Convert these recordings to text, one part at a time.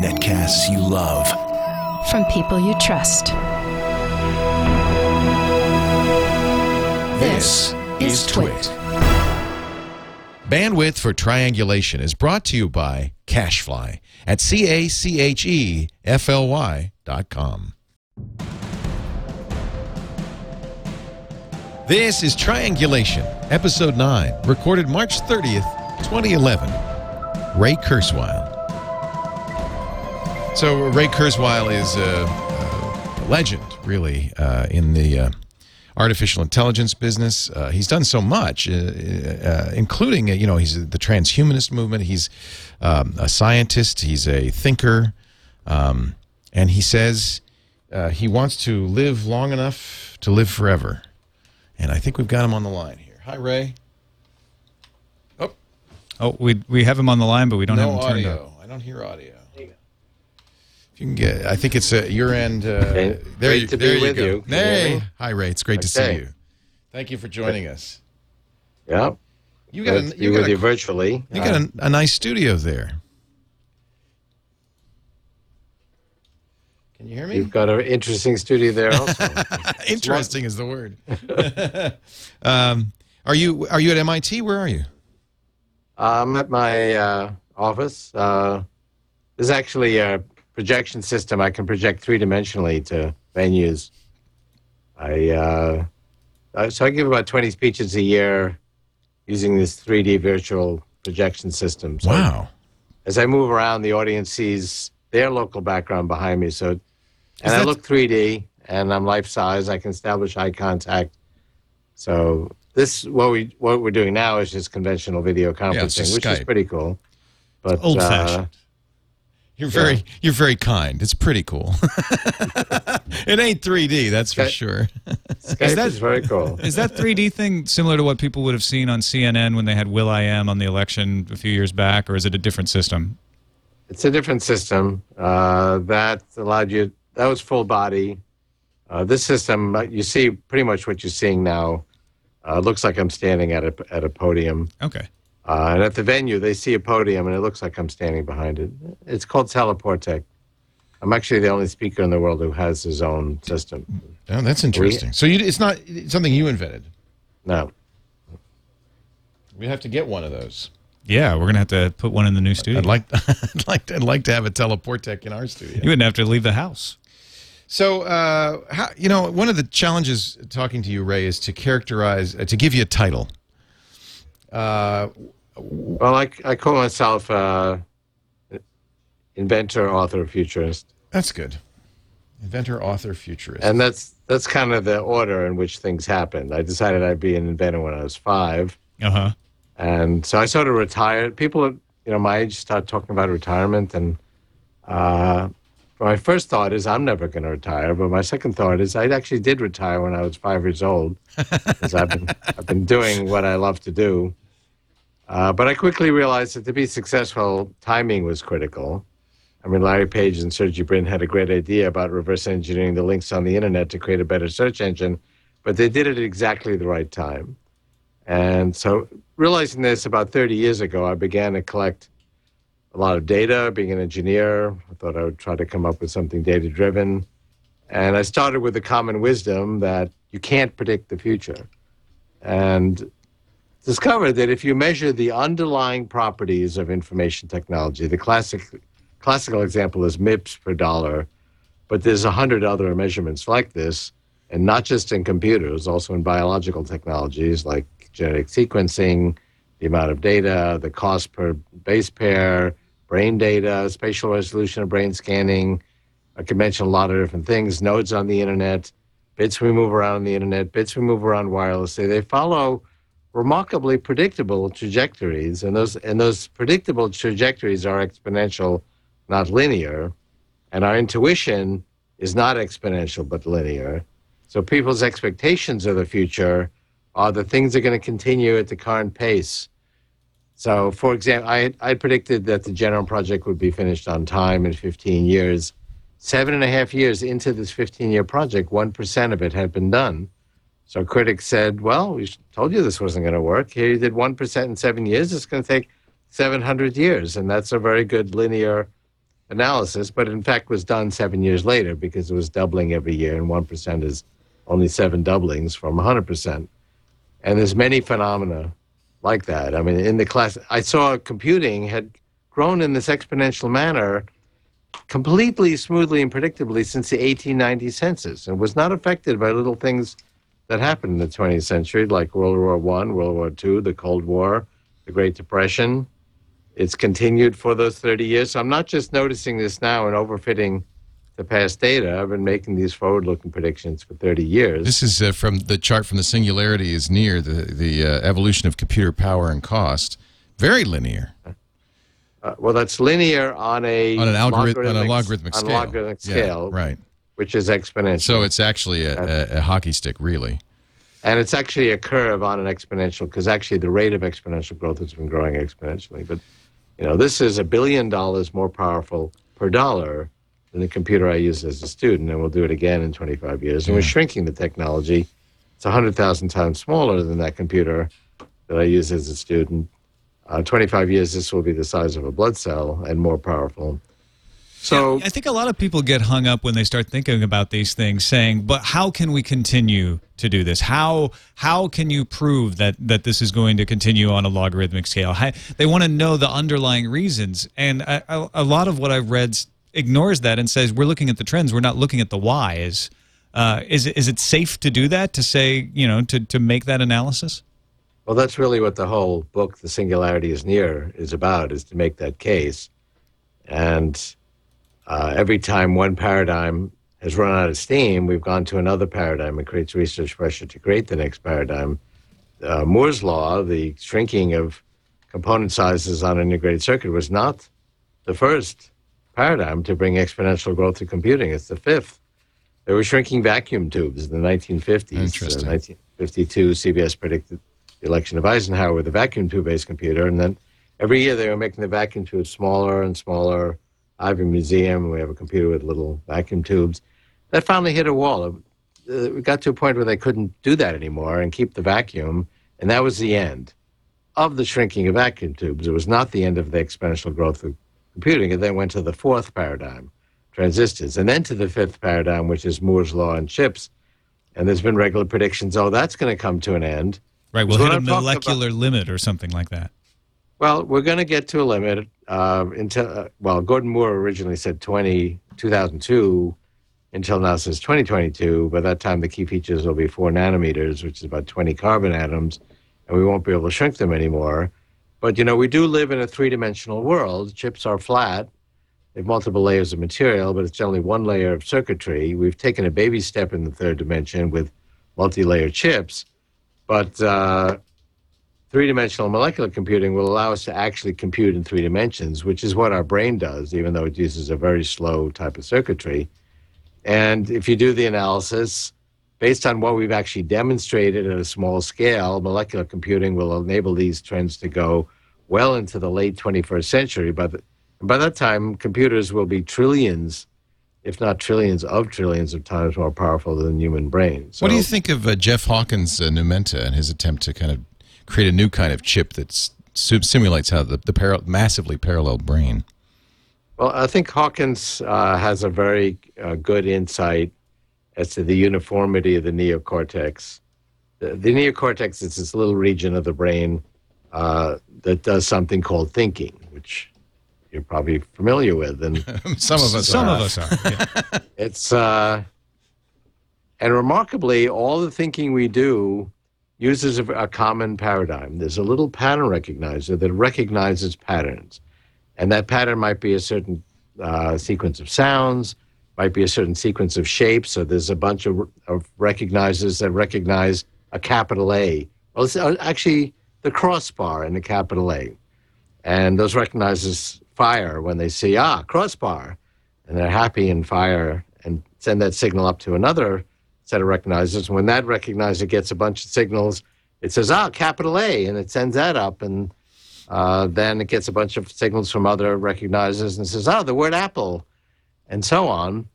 Netcasts you love. From people you trust. This is Twit. Bandwidth for Triangulation is brought to you by CacheFly at C A C H E F L Y dot com. This is Triangulation, Episode 9, recorded March 30th, 2011. Ray Kurzweil. So, Ray Kurzweil is a, a legend, really, uh, in the uh, artificial intelligence business. Uh, he's done so much, uh, uh, including, uh, you know, he's the transhumanist movement. He's um, a scientist, he's a thinker, um, and he says he wants to live long enough to live forever. And I think we've got him on the line here. Hi, Ray. Oh, we we have him on the line, but we don't no have him turned up. audio. I don't hear audio. If you can get, I think it's uh, your end. Uh, Okay. there Great you, to be there you with go. you. Can Hey, me? hi Ray. It's great to see you. Thank you for joining us. Yeah. You got, Good a, to be you with got, you virtually. you got a, a nice studio there. Can you hear me? You've got an interesting studio there also. Interesting is the word. um, are you are you at MIT? Where are you? I'm at my uh, office. Uh, there's actually a projection system. I can project three dimensionally to venues. I uh, uh, so I give about 20 speeches a year using this 3D virtual projection system. So Wow. as I move around, the audience sees their local background behind me. So, and I look 3D, and I'm life size. I can establish eye contact. So this what we what we're doing now is just conventional video conferencing, just which is pretty cool. But Old uh, fashioned. You're very you're very kind. It's pretty cool. it ain't 3D, that's for sure. Skype is, that- very cool. Is that 3D thing similar to what people would have seen on CNN when they had Will I Am on the election a few years back, or is it a different system? It's a different system uh, that allowed you. That was full body. Uh, this system, uh, you see pretty much what you're seeing now. Uh, looks like I'm standing at a at a podium. Okay. Uh, and at the venue, they see a podium, and it looks like I'm standing behind it. It's called Teleportec. I'm actually the only speaker in the world who has his own system. Oh, that's interesting. So you, it's not it's something you invented. No, We have to get one of those. Yeah, we're gonna have to put one in the new studio. I'd like I'd like to, I'd like to have a Teleportec in our studio. you wouldn't have to leave the house. So, uh, how, you know, one of the challenges talking to you, Ray, is to characterize, uh, to give you a title. Uh, well, I, I call myself uh, inventor, author, futurist, that's good. Inventor, author, futurist. and that's that's kind of the order in which things happened. I decided I'd be an inventor when I was five, Uh huh. and so I sort of retired. People, you know, my age start talking about retirement, and uh, my first thought is I'm never going to retire. But my second thought is I actually did retire when I was five years old, because I've been I've been doing what I love to do. Uh, but I quickly realized that to be successful, timing was critical. I mean, Larry Page and Sergey Brin had a great idea about reverse engineering the links on the internet to create a better search engine, but they did it at exactly the right time. And so, realizing this about 30 years ago, I began to collect a lot of data. Being an engineer, I thought I would try to come up with something data driven. And I started with the common wisdom that you can't predict the future. And discovered that if you measure the underlying properties of information technology, the classic classical example is MIPS per dollar, but there's a hundred other measurements like this, and not just in computers, also in biological technologies like genetic sequencing, the amount of data, the cost per base pair, brain data, spatial resolution of brain scanning. I could mention a lot of different things, nodes on the internet, bits we move around on the internet, bits we move around wirelessly. They follow remarkably predictable trajectories, and those and those predictable trajectories are exponential, not linear. And our intuition is not exponential but linear. So people's expectations of the future are that things are going to continue at the current pace. So, for example, I, I predicted that the Genome project would be finished on time in 15 years. Seven and a half years into this 15 year project, 1% of it had been done. So critics said, well, we told you this wasn't going to work. Here you did 1% in seven years. It's going to take 700 years, and that's a very good linear analysis. But in fact, was done seven years later because it was doubling every year, and one percent is only seven doublings from 100 percent. And there's many phenomena like that. I mean, in the class, I saw computing had grown in this exponential manner completely smoothly and predictably since the 1890 census and was not affected by little things that happened in the 20th century, like World War One, World War Two, the Cold War, the Great Depression. It's continued for those 30 years. So I'm not just noticing this now and overfitting the past data. I've been making these forward-looking predictions for 30 years. This is uh, from the chart from the singularity is near the the uh, evolution of computer power and cost. Very linear Uh, well, that's linear on a on an algorithm on a logarithmic on scale. logarithmic Yeah, right? which is exponential. So it's actually a, a, a hockey stick, really. and it's actually a curve on an exponential because actually the rate of exponential growth has been growing exponentially. But you know, this is a billion dollars more powerful per dollar than the computer I used as a student, and we'll do it again in 25 years. And we're shrinking the technology. It's 100,000 times smaller than that computer that I used as a student. Uh, 25 years, this will be the size of a blood cell and more powerful. So I think a lot of people get hung up when they start thinking about these things, saying, "But how can we continue to do this? How how can you prove that that this is going to continue on a logarithmic scale?" How, they want to know the underlying reasons, and a, a, a lot of what I've read s- ignores that and says we're looking at the trends, we're not looking at the whys. Uh, is is it safe to do that? To say you know to to make that analysis? Well, that's really what the whole book, The Singularity is Near, is about, is to make that case. And uh, every time one paradigm has run out of steam, we've gone to another paradigm. It creates research pressure to create the next paradigm. Uh, Moore's law, the shrinking of component sizes on an integrated circuit, was not the first paradigm to bring exponential growth to computing. It's the fifth. They were shrinking vacuum tubes in the 1950s. Interesting. Uh, 1952, CBS predicted the election of Eisenhower with a vacuum tube based computer. And then every year they were making the vacuum tubes smaller and smaller. I have a museum. We have a computer with little vacuum tubes. That finally hit a wall. Uh, we got to a point where they couldn't do that anymore and keep the vacuum. And that was the end of the shrinking of vacuum tubes. It was not the end of the exponential growth of computing. and then went to the fourth paradigm, transistors, and then to the fifth paradigm, which is Moore's law and chips. And there's been regular predictions, oh, that's going to come to an end. Right, we'll So hit a molecular limit or something like that. Well, we're going to get to a limit uh, until, uh, well, Gordon Moore originally said 20, 2002, until now says 2022. By that time, the key features will be four nanometers, which is about 20 carbon atoms, and we won't be able to shrink them anymore. But, you know, we do live in a three dimensional world. Chips are flat, they have multiple layers of material, but it's generally one layer of circuitry. We've taken a baby step in the third dimension with multi layer chips, but uh, three dimensional molecular computing will allow us to actually compute in three dimensions, which is what our brain does, even though it uses a very slow type of circuitry. And if you do the analysis, based on what we've actually demonstrated at a small scale, molecular computing will enable these trends to go well into the late 21st century. But by that time, computers will be trillions, if not trillions of trillions of times more powerful than human brains. So, what do you think of uh, Jeff Hawkins' uh, Numenta and his attempt to kind of create a new kind of chip that sim- simulates how the, the massively parallel brain? Well, I think Hawkins uh, has a very uh, good insight as to the uniformity of the neocortex. The, the neocortex is this little region of the brain uh, that does something called thinking, which you're probably familiar with. And Some of us Some are. of us are. yeah. it's, uh, and remarkably, all the thinking we do uses a, a common paradigm. There's a little pattern recognizer that recognizes patterns. And that pattern might be a certain uh, sequence of sounds, might be a certain sequence of shapes. So there's a bunch of, of recognizers that recognize a capital A. Well, it's uh, actually the crossbar in the capital A. And those recognizers fire when they see, ah, crossbar. And they're happy and fire and send that signal up to another set of recognizers. And when that recognizer gets a bunch of signals, it says, ah, capital A, and it sends that up. And uh, then it gets a bunch of signals from other recognizers and says, ah, the word apple, and so on.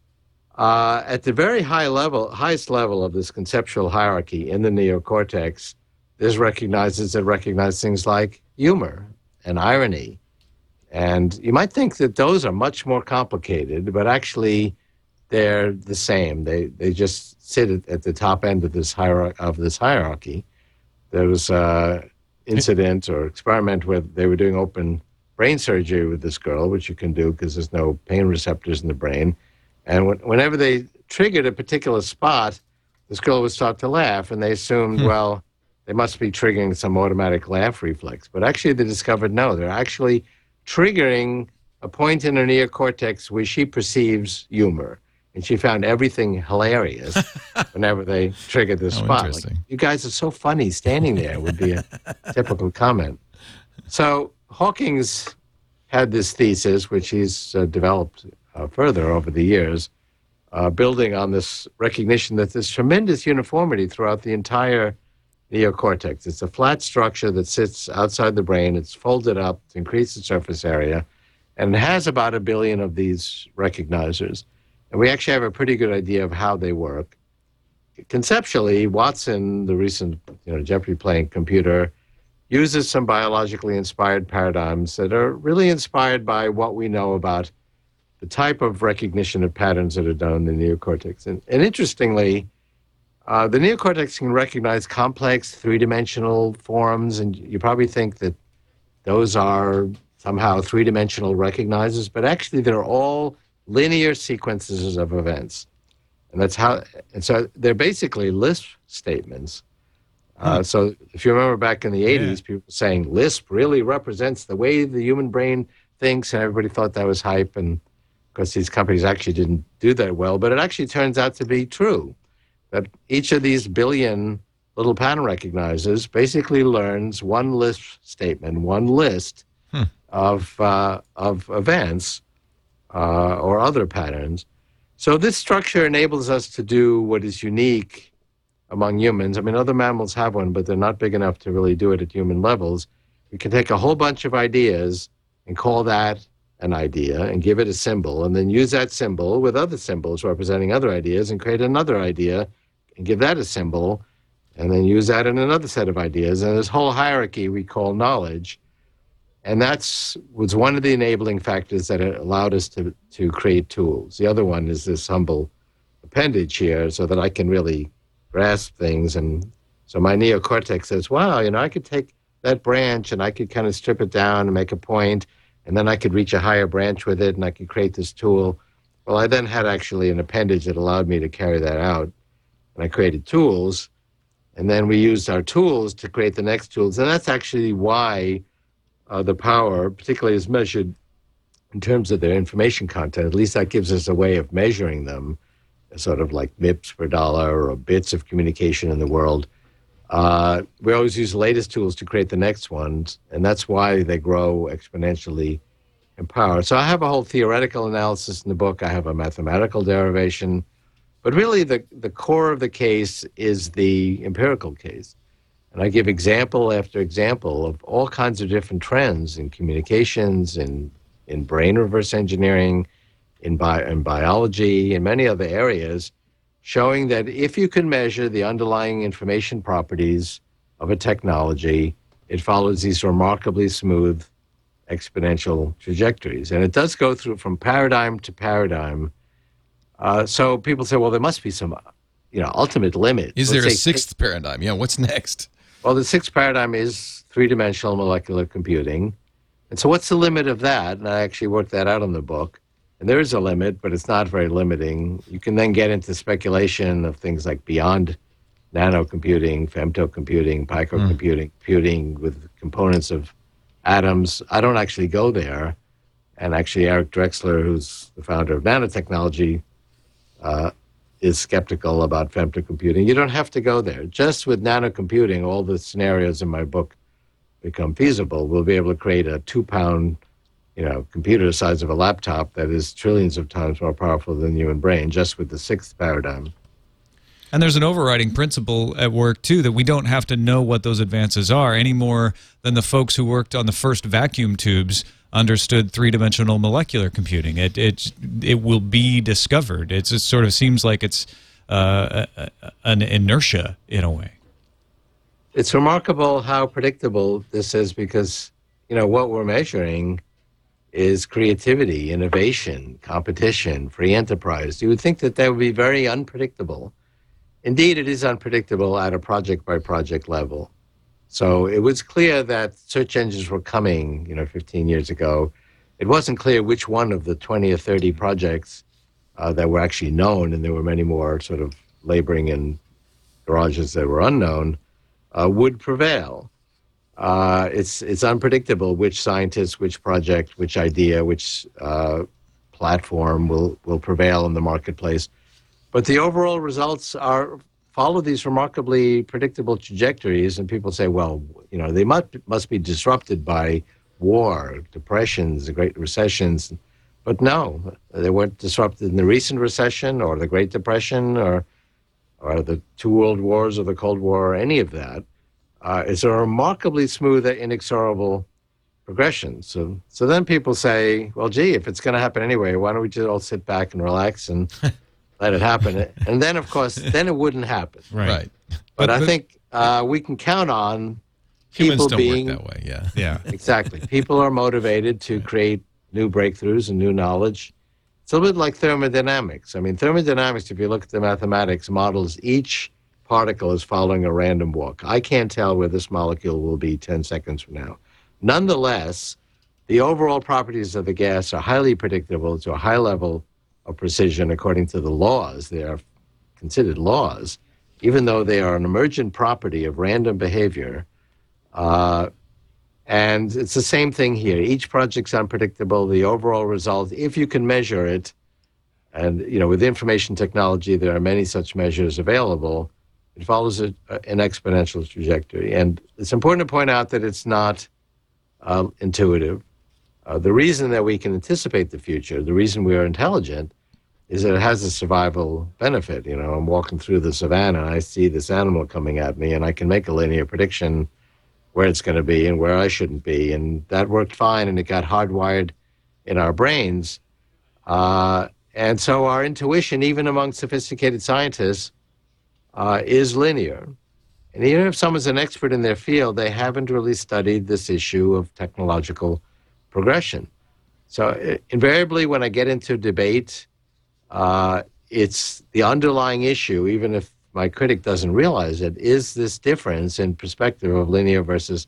Uh, at the very high level, highest level of this conceptual hierarchy in the neocortex, there's recognizes that recognize things like humor and irony. And you might think that those are much more complicated, but actually they're the same. They they just sit at, at the top end of this hierarchy of this hierarchy. There was a incident or experiment where they were doing open brain surgery with this girl, which you can do because there's no pain receptors in the brain. And when, whenever they triggered a particular spot, this girl would start to laugh, and they assumed, hmm. well, they must be triggering some automatic laugh reflex. But actually, they discovered no, they're actually triggering a point in her neocortex where she perceives humor. And she found everything hilarious whenever they triggered this Oh, spot. Like, you guys are so funny standing there would be a typical comment. So Hawkins had this thesis, which he's uh, developed uh, further over the years, uh, building on this recognition that there's tremendous uniformity throughout the entire neocortex. It's a flat structure that sits outside the brain. It's folded up to increase the surface area, and it has about a billion of these recognizers. And we actually have a pretty good idea of how they work. Conceptually, Watson, the recent you know, Jeopardy playing computer, uses some biologically inspired paradigms that are really inspired by what we know about the type of recognition of patterns that are done in the neocortex. And, and interestingly, uh, the neocortex can recognize complex three dimensional forms, and you probably think that those are somehow three dimensional recognizers, but actually they're all linear sequences of events. And that's how, and so they're basically Lisp statements. Uh, so if you remember back in the 80s, people saying Lisp really represents the way the human brain thinks, and everybody thought that was hype. And of course, these companies actually didn't do that well, but it actually turns out to be true that each of these billion little pattern recognizers basically learns one Lisp statement, one list of, uh, of events uh, or other patterns. So this structure enables us to do what is unique among humans. I mean, other mammals have one, but they're not big enough to really do it at human levels. We can take a whole bunch of ideas and call that an idea and give it a symbol, and then use that symbol with other symbols representing other ideas and create another idea and give that a symbol, and then use that in another set of ideas. And this whole hierarchy we call knowledge. And that's was one of the enabling factors that allowed us to, to create tools. The other one is this humble appendage here so that I can really grasp things. And so my neocortex says, wow, you know, I could take that branch and I could kind of strip it down and make a point, and then I could reach a higher branch with it and I could create this tool. Well, I then had actually an appendage that allowed me to carry that out. And I created tools. And then we used our tools to create the next tools. And that's actually why uh, the power, particularly is measured in terms of their information content, at least that gives us a way of measuring them, sort of like MIPS per dollar or bits of communication in the world. Uh, we always use the latest tools to create the next ones, and that's why they grow exponentially in power. So I have a whole theoretical analysis in the book. I have a mathematical derivation, but really the, the core of the case is the empirical case. And I give example after example of all kinds of different trends in communications, in, in brain reverse engineering, in, bi- in biology, in many other areas, showing that if you can measure the underlying information properties of a technology, it follows these remarkably smooth exponential trajectories. And it does go through from paradigm to paradigm. Uh, so people say, well, there must be some, you know, ultimate limit. Is Let's there a sixth paradigm? Yeah, what's next? well, the sixth paradigm is three dimensional molecular computing. And so, what's the limit of that? And I actually worked that out in the book. And there is a limit, but it's not very limiting. You can then get into speculation of things like beyond nanocomputing, femtocomputing, picocomputing, computing with components of atoms. I don't actually go there. And actually, Eric Drexler, who's the founder of nanotechnology, uh, is skeptical about femtocomputing. You don't have to go there. Just with nanocomputing, all the scenarios in my book become feasible. We'll be able to create a two pound, you know, computer the size of a laptop that is trillions of times more powerful than the human brain, just with the sixth paradigm. And there's an overriding principle at work too that we don't have to know what those advances are any more than the folks who worked on the first vacuum tubes understood three-dimensional molecular computing. It it it will be discovered. It's, it sort of seems like it's uh, a- a- an inertia in a way. It's remarkable how predictable this is because you know, what we're measuring is creativity, innovation, competition, free enterprise. You would think that that would be very unpredictable. Indeed, it is unpredictable at a project by project level. So it was clear that search engines were coming, you know, 15 years ago. It wasn't clear which one of the 20 or 30 projects uh, that were actually known, and there were many more sort of laboring in garages that were unknown, uh, would prevail. Uh, it's it's unpredictable which scientist, which project, which idea, which uh, platform will will prevail in the marketplace. But the overall results are follow these remarkably predictable trajectories, and people say, well, you know, they must must be disrupted by war, depressions, the Great Recessions. But no, they weren't disrupted in the recent recession or the Great Depression or or the two world wars or the Cold War or any of that. Uh, it's a remarkably smooth, and inexorable progression. So, so then people say, well, gee, if it's going to happen anyway, why don't we just all sit back and relax and let it happen? And then, of course, then it wouldn't happen. Right. But, But- I but- think uh, we can count on Humans people don't being work that way. Yeah. Yeah. exactly. People are motivated to create new breakthroughs and new knowledge. It's a little bit like thermodynamics. I mean, thermodynamics, if you look at the mathematics, models each particle is following a random walk. I can't tell where this molecule will be 10 seconds from now. Nonetheless, the overall properties of the gas are highly predictable to a high level of precision according to the laws. They are considered laws, even though they are an emergent property of random behavior. Uh, and it's the same thing here. Each project's unpredictable. The overall result, if you can measure it, and you know, with information technology, there are many such measures available. It follows a, an exponential trajectory, and it's important to point out that it's not uh, intuitive. Uh, the reason that we can anticipate the future, the reason we are intelligent, is that it has a survival benefit. You know, I'm walking through the savannah, and I see this animal coming at me, and I can make a linear prediction where it's going to be and where I shouldn't be. And that worked fine, and it got hardwired in our brains. Uh, and so our intuition, even among sophisticated scientists, uh, is linear. And even if someone's an expert in their field, they haven't really studied this issue of technological progression. So uh, invariably, when I get into debate, uh, it's the underlying issue, even if my critic doesn't realize it, is this difference in perspective of linear versus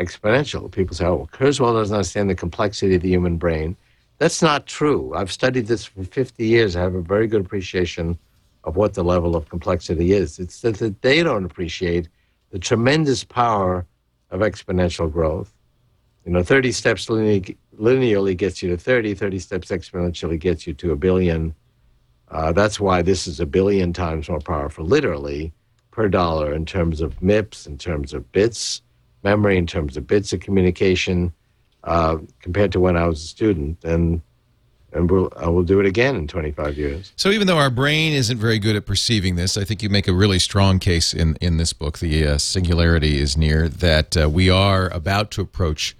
exponential. People say, oh, Kurzweil doesn't understand the complexity of the human brain. That's not true. I've studied this for 50 years. I have a very good appreciation of what the level of complexity is. It's that they don't appreciate the tremendous power of exponential growth. You know, 30 steps linearly, linearly gets you to 30, 30 steps exponentially gets you to a billion. Uh, that's why this is a billion times more powerful, literally, per dollar in terms of MIPS, in terms of bits, memory, in terms of bits of communication, uh, compared to when I was a student. And and we'll, I will do it again in 25 years. So even though our brain isn't very good at perceiving this, I think you make a really strong case in in this book. The uh, singularity is near that uh, we are about to approach.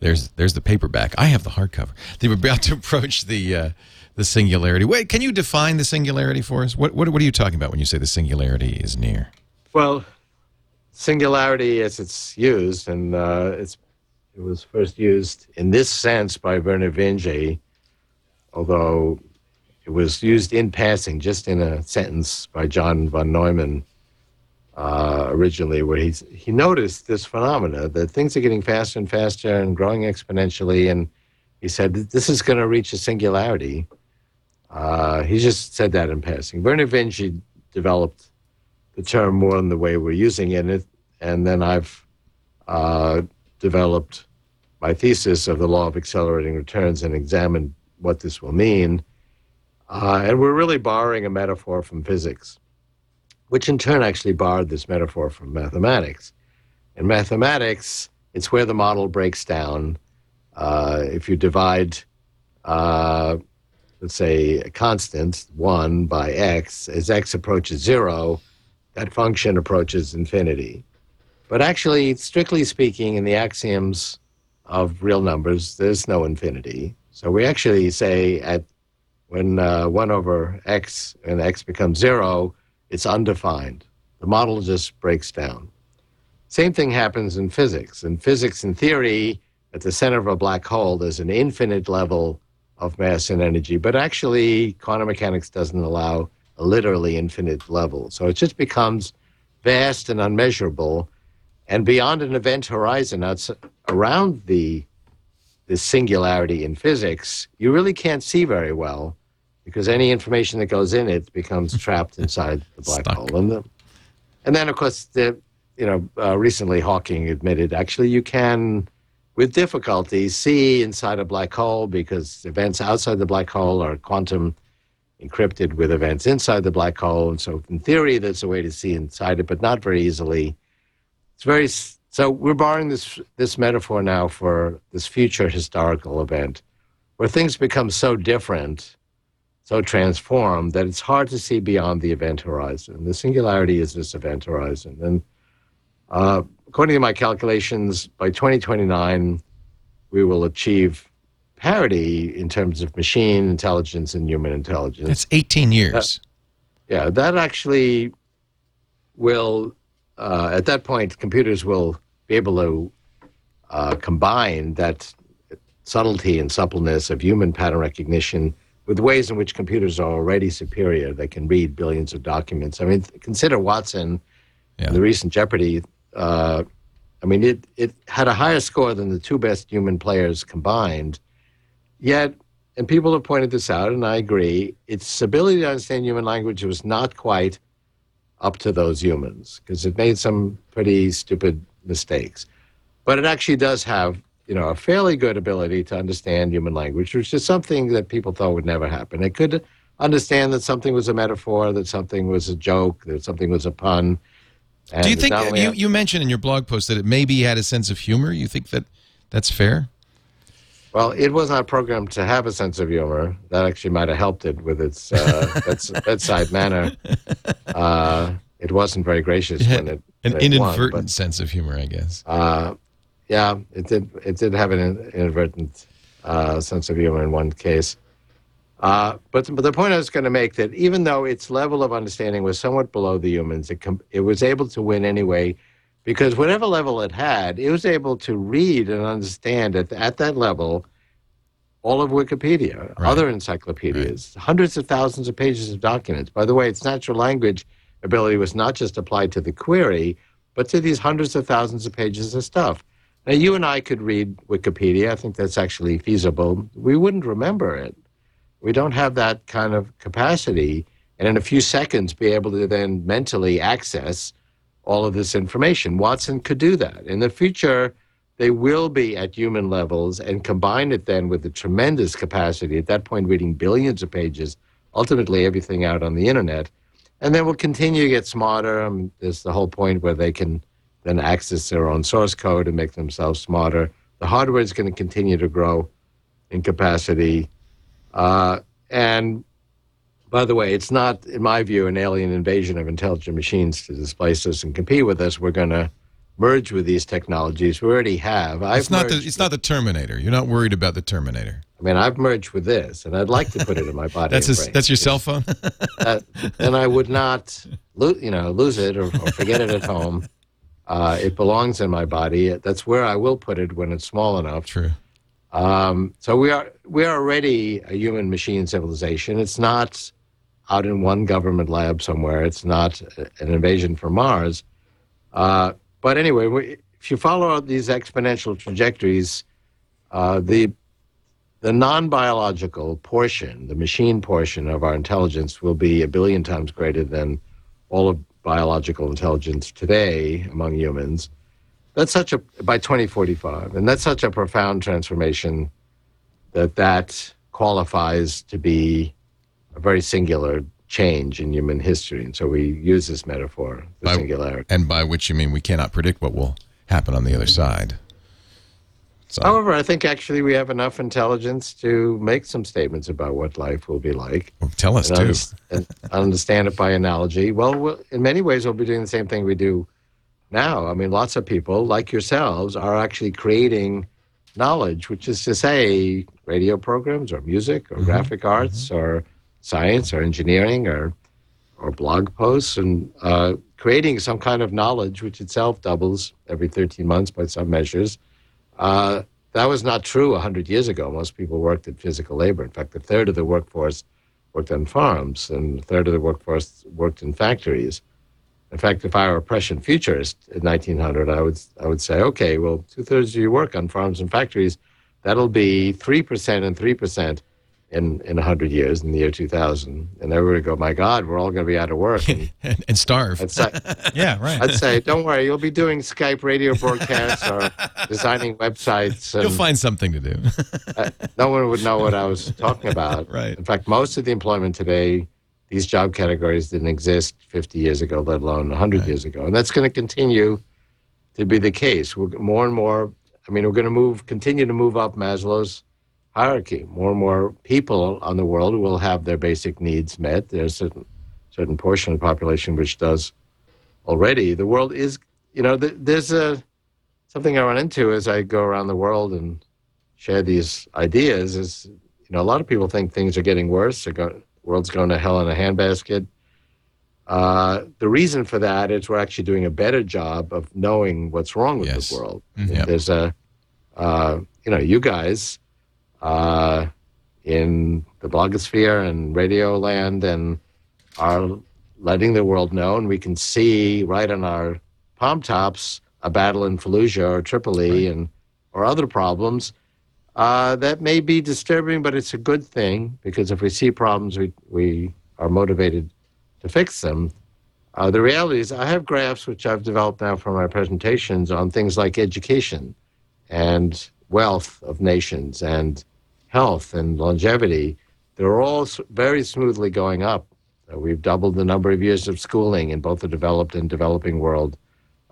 There's there's the paperback. I have the hardcover. They're about to approach the uh, the singularity. Wait, can you define the singularity for us? What what what are you talking about when you say the singularity is near? Well, singularity, as it's used, and uh, it's it was first used in this sense by Vernor Vinge, although it was used in passing, just in a sentence by John von Neumann uh, originally, where he's, he noticed this phenomena that things are getting faster and faster and growing exponentially, and he said this is going to reach a singularity. Uh, he just said that in passing. Vernor Vinge developed the term more in the way we're using it, it, and then I've uh, developed my thesis of the law of accelerating returns and examined what this will mean. Uh, and we're really borrowing a metaphor from physics, which in turn actually borrowed this metaphor from mathematics. In mathematics, it's where the model breaks down. Uh, if you divide, uh, let's say, a constant, 1 by x, as x approaches 0, that function approaches infinity. But actually, strictly speaking, in the axioms of real numbers, there's no infinity. So we actually say at when uh, 1 over x and x becomes 0, it's undefined. The model just breaks down. Same thing happens in physics. In physics, in theory, at the center of a black hole, there's an infinite level of mass and energy. But actually, quantum mechanics doesn't allow a literally infinite level. So it just becomes vast and unmeasurable. And beyond an event horizon, around the this singularity in physics, you really can't see very well because any information that goes in it becomes trapped inside the black Stuck. hole. And, the, and then, of course, the, you know, uh, recently Hawking admitted actually you can, with difficulty, see inside a black hole because events outside the black hole are quantum encrypted with events inside the black hole. And so, in theory, there's a way to see inside it, but not very easily. It's very so. We're borrowing this this metaphor now for this future historical event, where things become so different, so transformed that it's hard to see beyond the event horizon. The singularity is this event horizon, and uh, according to my calculations, by 2029, we will achieve parity in terms of machine intelligence and human intelligence. It's 18 years. Yeah, that actually will, uh, at that point, computers will be able to uh, combine that subtlety and suppleness of human pattern recognition with ways in which computers are already superior. They can read billions of documents. I mean, consider Watson, Yeah. in the recent Jeopardy. Uh, I mean, it, it had a higher score than the two best human players combined. Yet, and people have pointed this out, and I agree, its ability to understand human language was not quite up to those humans because it made some pretty stupid mistakes. But it actually does have, you know, a fairly good ability to understand human language, which is something that people thought would never happen. It could understand that something was a metaphor, that something was a joke, that something was a pun. Do you think you, you mentioned in your blog post that it maybe had a sense of humor? You think that that's fair? Well, it was not programmed to have a sense of humor. That actually might have helped it with its uh, beds- bedside manner. Uh, it wasn't very gracious It when it an when it won, inadvertent sense of humor, I guess. uh, yeah, it did. It did have an inadvertent uh, sense of humor in one case. Uh, but but the point I was going to make that even though its level of understanding was somewhat below the humans, it com- it was able to win anyway, because whatever level it had, it was able to read and understand at at that level all of Wikipedia, Right. other encyclopedias, hundreds of thousands of pages of documents. By the way, its natural language ability was not just applied to the query, but to these hundreds of thousands of pages of stuff. Now, you and I could read Wikipedia. I think that's actually feasible. We wouldn't remember it. We don't have that kind of capacity, and in a few seconds, be able to then mentally access all of this information. Watson could do that. In the future, they will be at human levels and combine it then with the tremendous capacity, at that point, reading billions of pages, ultimately everything out on the internet. And then we'll continue to get smarter. Um, there's the whole point where they can then access their own source code and make themselves smarter. The hardware is going to continue to grow in capacity. Uh, and by the way, it's not, in my view, an alien invasion of intelligent machines to displace us and compete with us. We're going to merge with these technologies. We already have. I've It's not the it's not the Terminator. You're not worried about the Terminator. I mean, I've merged with this, and I'd like to put it in my body. That's and his, that's your cell phone. Uh, then I would not, lo- you know, lose it or, or forget it at home. Uh, it belongs in my body. That's where I will put it when it's small enough. True. Um, so we are we are already a human machine civilization. It's not out in one government lab somewhere. It's not an invasion from Mars. Uh, but anyway, we, if you follow these exponential trajectories, uh, the the non-biological portion, the machine portion of our intelligence, will be a billion times greater than all of biological intelligence today among humans. That's such a by 2045, and that's such a profound transformation that that qualifies to be a very singular change in human history. And so we use this metaphor, the By- singularity. And by which you mean we cannot predict what will happen on the other side. So However, I think actually we have enough intelligence to make some statements about what life will be like. tell us too. underst- and understand it by analogy. Well, we'll, in many ways, we'll be doing the same thing we do now. I mean, lots of people, like yourselves, are actually creating knowledge, which is to say, radio programs or music or mm-hmm. graphic mm-hmm. arts or science or engineering or or blog posts and uh, creating some kind of knowledge, which itself doubles every 13 months by some measures. Uh, that was not true 100 years ago. Most people worked in physical labor. In fact, a third of the workforce worked on farms, and a third of the workforce worked in factories. In fact, if I were a prescient futurist in 1900, I would I would say, okay, well, two thirds of your work on farms and factories, that'll be three percent and three percent in in 100 years in the year 2000 and everybody would go my god we're all going to be out of work and and, and starve. I'd say, Yeah, right. I'd say don't worry you'll be doing skype radio broadcasts or designing websites and You'll find something to do. Uh, no one would know what i was talking about Right. in fact most of the employment today these job categories didn't exist 50 years ago let alone 100 years ago and that's going to continue to be the case we're more and more i mean we're going to move continue to move up maslow's hierarchy. More and more people on the world will have their basic needs met. There's a certain, certain portion of the population which does already. The world is, you know, th- there's a something I run into as I go around the world and share these ideas. Is you know, a lot of people think things are getting worse. The world's going to hell in a handbasket. Uh, the reason for that is we're actually doing a better job of knowing what's wrong with Yes. the world. Mhm. There's a, uh, you know, you guys uh, in the blogosphere and radio land and are letting the world know, and we can see right on our palm tops a battle in Fallujah or Tripoli and or other problems. Uh, that may be disturbing, but it's a good thing because if we see problems, we we are motivated to fix them. Uh, the reality is, I have graphs which I've developed now for my presentations on things like education and wealth of nations and health and longevity. They're all very smoothly going up. Uh, we've doubled the number of years of schooling in both the developed and developing world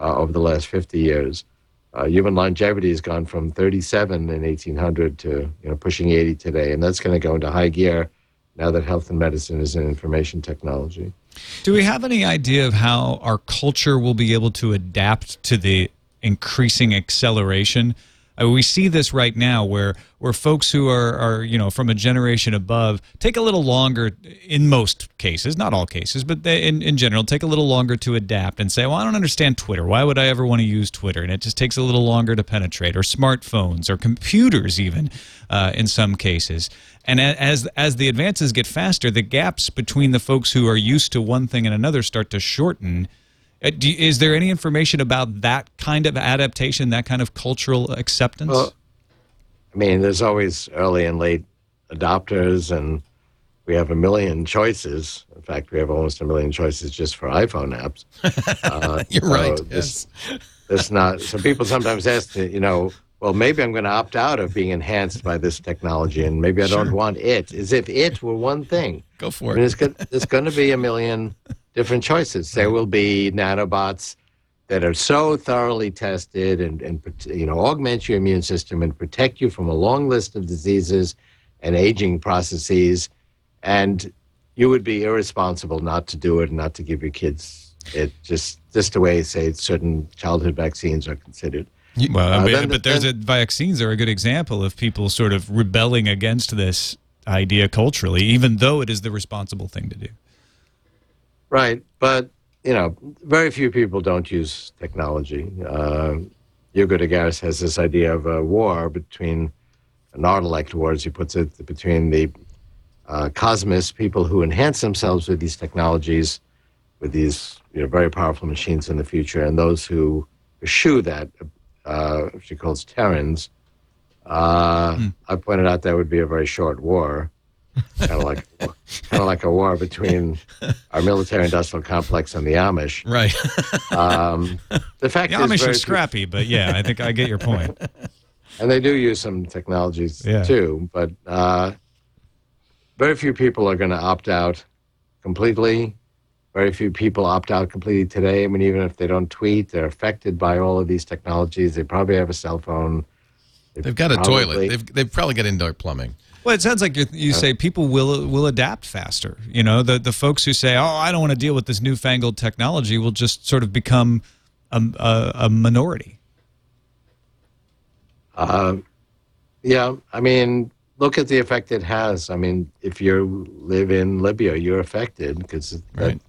uh, over the last 50 years. Uh, human longevity has gone from 37 in 1800 to you know pushing 80 today, and that's going to go into high gear now that health and medicine is in information technology. Do we have any idea of how our culture will be able to adapt to the increasing acceleration? Uh, we see this right now where where folks who are, are you know from a generation above take a little longer in most cases not all cases but they, in, in general take a little longer to adapt and say well i don't understand twitter. Why would i ever want to use twitter? And it just takes a little longer to penetrate or smartphones or computers even uh, in some cases. And as as the advances get faster the gaps between the folks who are used to one thing and another start to shorten uh, do, is there any information about that kind of adaptation, that kind of cultural acceptance? Well, I mean, there's always early and late adopters, and we have a million choices. In fact, we have almost a million choices just for iPhone apps. Uh, You're so right. This, Yes. this not. So people sometimes ask, you know, well, maybe I'm going to opt out of being enhanced by this technology, and maybe I don't want it. As if it were one thing. Go I for mean, it. there's going to be a million different choices. There will be nanobots that are so thoroughly tested and, and you know augment your immune system and protect you from a long list of diseases and aging processes, and you would be irresponsible not to do it and not to give your kids it. Just just the way say certain childhood vaccines are considered. well, uh, but, then- but there's then- a, vaccines are a good example of people sort of rebelling against this idea culturally, even though it is the responsible thing to do. Right, but you know, very few people don't use technology. Uh, Hugo de Garis has this idea of a war between an Artilect war, as he puts it, between the uh, cosmists, people who enhance themselves with these technologies, with these you know, very powerful machines in the future, and those who eschew that, uh, she calls Terrans. Uh, I pointed out that would be a very short war, kind of like kind of like a war between our military-industrial complex and the Amish. Right. Um, the fact The is, Amish are scrappy, but yeah, I think I get your point. and they do use some technologies Yeah. too, but uh, very few people are going to opt out completely. Very few people opt out completely today. I mean, even if they don't tweet, they're affected by all of these technologies. They probably have a cell phone. They They've got a toilet. They've, they've probably got indoor plumbing. Well, it sounds like you're, you say people will will adapt faster. You know, the the folks who say, "Oh, I don't want to deal with this newfangled technology," will just sort of become a, a, a minority. Uh, yeah, I mean, look at the effect it has. I mean, if you live in Libya, you're affected because Right.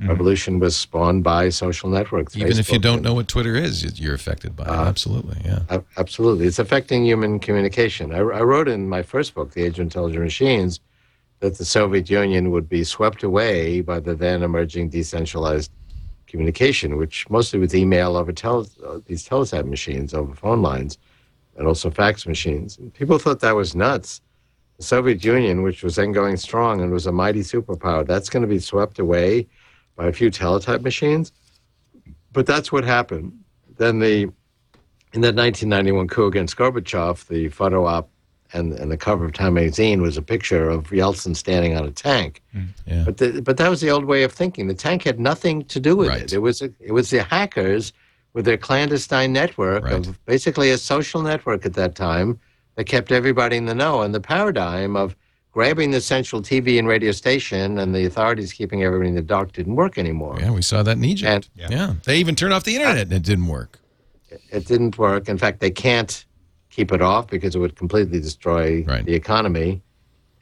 Revolution was spawned by social networks. Even if you don't know what Twitter is, you're affected by it. Absolutely, yeah. Ab- Absolutely. It's affecting human communication. I, I wrote in my first book, The Age of Intelligent Machines, that the Soviet Union would be swept away by the then emerging decentralized communication, which mostly was email over tele, uh, these teletype machines over phone lines and also fax machines. And people thought that was nuts. The Soviet Union, which was then going strong and was a mighty superpower, that's going to be swept away by a few teletype machines. But that's what happened. Then the in that 1991 coup against Gorbachev, the photo op and, and the cover of Time magazine was a picture of Yeltsin standing on a tank. Mm, yeah. But the, but that was the old way of thinking. The tank had nothing to do with Right. it. It was a, it was the hackers with their clandestine network Right. of basically a social network at that time that kept everybody in the know. And the paradigm of grabbing the central TV and radio station and the authorities keeping everybody in the dark didn't work anymore. Yeah, we saw that in Egypt. And- yeah. They even turned off the internet and it didn't work. it didn't work. In fact, they can't keep it off because it would completely destroy Right. the economy.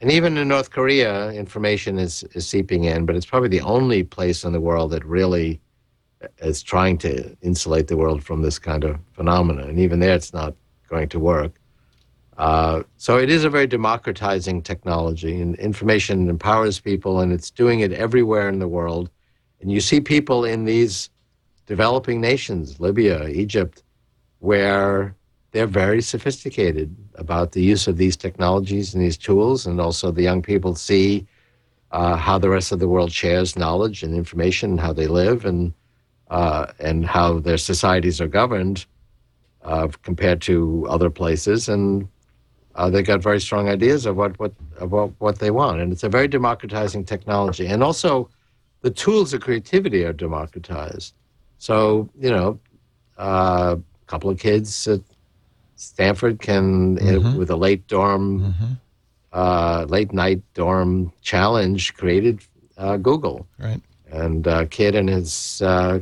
And even in North Korea, information is, is seeping in, but it's probably the only place in the world that really uh, is trying to insulate the world from this kind of phenomena. And even there, it's not going to work. Uh, so it is a very democratizing technology, and information empowers people, and it's doing it everywhere in the world. And you see people in these developing nations, Libya, Egypt, where they're very sophisticated about the use of these technologies and these tools, and also the young people see uh, how the rest of the world shares knowledge and information, and how they live, and uh, and how their societies are governed uh, compared to other places, and uh, they got very strong ideas of what what of what, they want, and it's a very democratizing technology, and also the tools of creativity are democratized. So you know, uh, a couple of kids at Stanford can, uh, with a late dorm, uh, late night dorm challenge, created uh, Google, Right. and uh, kid and his uh,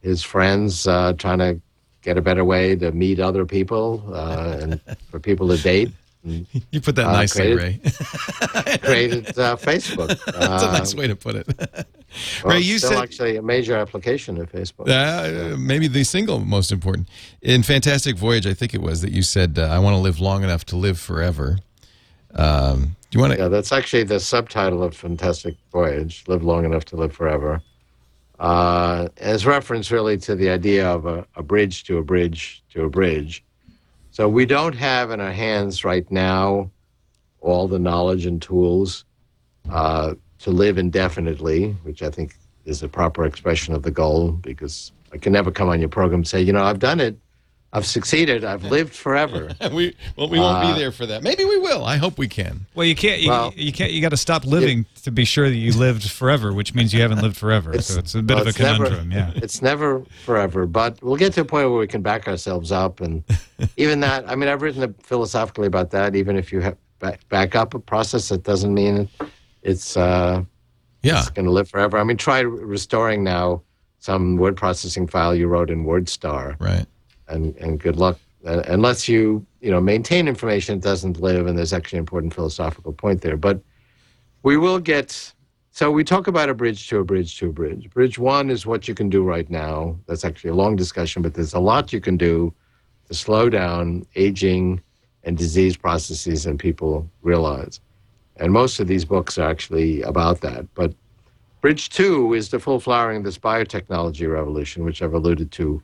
his friends uh, trying to get a better way to meet other people uh, and for people to date. And You put that Uh, nicely, created- Ray. created uh, Facebook. That's a Uh, nice way to put it. well, Ray, you still said actually a major application of Facebook. uh, maybe the single most important in Fantastic Voyage. I think it was that you said, uh, "I want to live long enough to live forever." Um, do you want to? Yeah, that's actually the subtitle of Fantastic Voyage, Live Long Enough to Live Forever. Uh, it's reference really to the idea of a, a bridge to a bridge to a bridge. So we don't have in our hands right now all the knowledge and tools uh, to live indefinitely, which I think is a proper expression of the goal because I can never come on your program and say, you know, I've done it. I've succeeded. I've lived forever. we well, we won't Uh, be there for that. Maybe we will. I hope we can. Well, you can't. You, Well- you can't. You got to stop living to be sure that you lived forever, which means you haven't lived forever. so it's a bit well, of a it's never- conundrum. yeah. It's never forever, but we'll get to a point where we can back ourselves up. And even that, I mean, I've written philosophically about that. Even if you have back, back up a process, that doesn't mean it's, uh, Yeah. it's going to live forever. I mean, try restoring now some word processing file you wrote in WordStar, Right. And, and good luck. Unless you, you know, maintain information, it doesn't live, and there's actually an important philosophical point there. But we will get so we talk about a bridge to a bridge to a bridge. Bridge one is what you can do right now. That's actually a long discussion, but there's a lot you can do to slow down aging and disease processes and people realize. And most of these books are actually about that. But bridge two is the full flowering of this biotechnology revolution, which I've alluded to